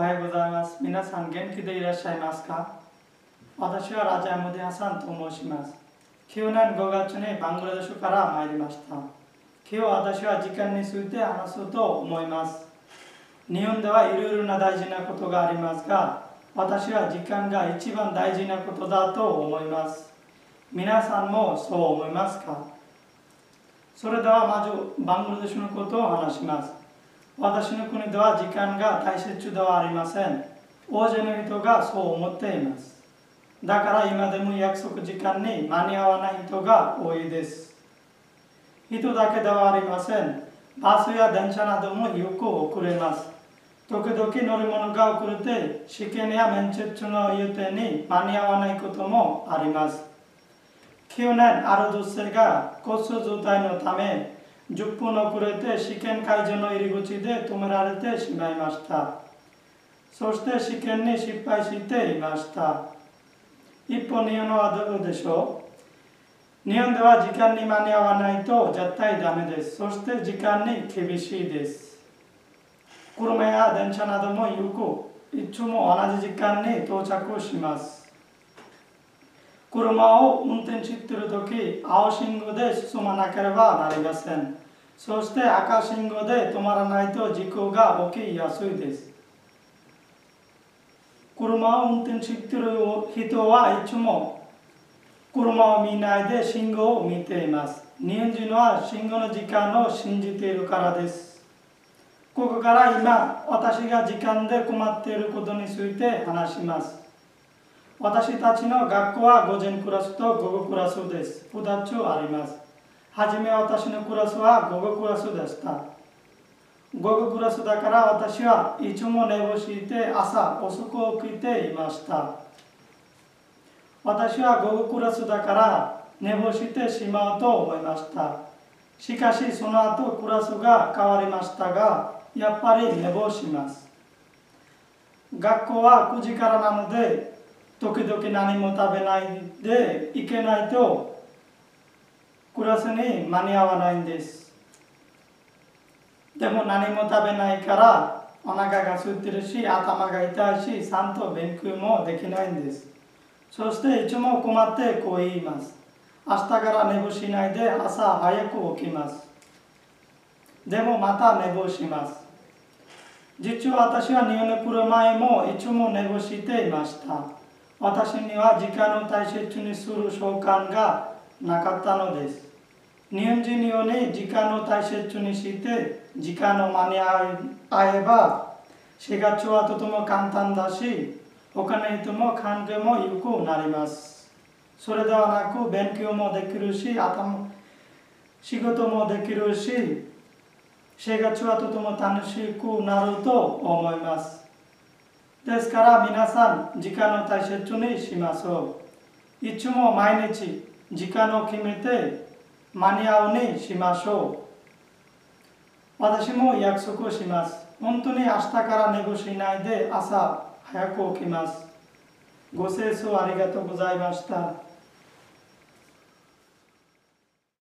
おはようございます。皆さん元気でいらっしゃいますか？私はラジャムディハサンと申します。9年5月にバングラデシュから参りました。今日私は時間について話そうと思います。日本ではいろいろな大事なことがありますが、私は時間が一番大事なことだと思います。皆さんもそう思いますか？それではまずバングラデシュのことを話します。私の国では時間が大切ではありません。大勢の人がそう思っています。だから今でも約束時間に間に合わない人が多いです。人だけではありません。バスや電車などもよく遅れます。時々乗り物が遅れて試験や面接の予定に間に合わないこともあります。去年ある女性が交通渋滞のため10分遅れて試験会場の入り口で止められてしまいました。そして試験に失敗していました。一方日本はどうでしょう？日本では時間に間に合わないと絶対ダメです。そして時間に厳しいです。車や電車などもよく。いつも同じ時間に到着します。車を運転しているとき青信号で進まなければなりません。そして赤信号で止まらないと事故が起きやすいです。車を運転している人はいつも車を見ないで信号を見ています。日本人は信号の時間を信じているからです。ここから今私が時間で困っていることについて話します。私たちの学校は午前クラスと午後クラスです。2つあります。はじめ私のクラスは午後クラスでした。午後クラスだから私はいつも寝坊して朝遅く起きていました。私は午後クラスだから寝坊してしまうと思いました。しかしその後クラスが変わりましたが、やっぱり寝坊します。学校は9時からなので時々何も食べないでいけないとクラスに間に合わないんです。でも何も食べないからお腹が空いてるし頭が痛いしちゃんと勉強もできないんです。そしていつも困ってこう言います。明日から寝坊しないで朝早く起きます。でもまた寝坊します。実は私は日本に来る前もいつも寝坊していました。私には時間を大切にする習慣がなかったのです。日本人のように時間を大切にして時間を間に合えば生活はとても簡単だし他の人も関係も良くなります。それではなく勉強もできるし頭仕事もできるし生活はとても楽しくなると思います。ですから皆さん時間の大切にしましょう。いつも毎日時間を決めて間に合うにしましょう。私も約束します。本当に明日から寝坊しないで朝早く起きます。ご清聴ありがとうございました。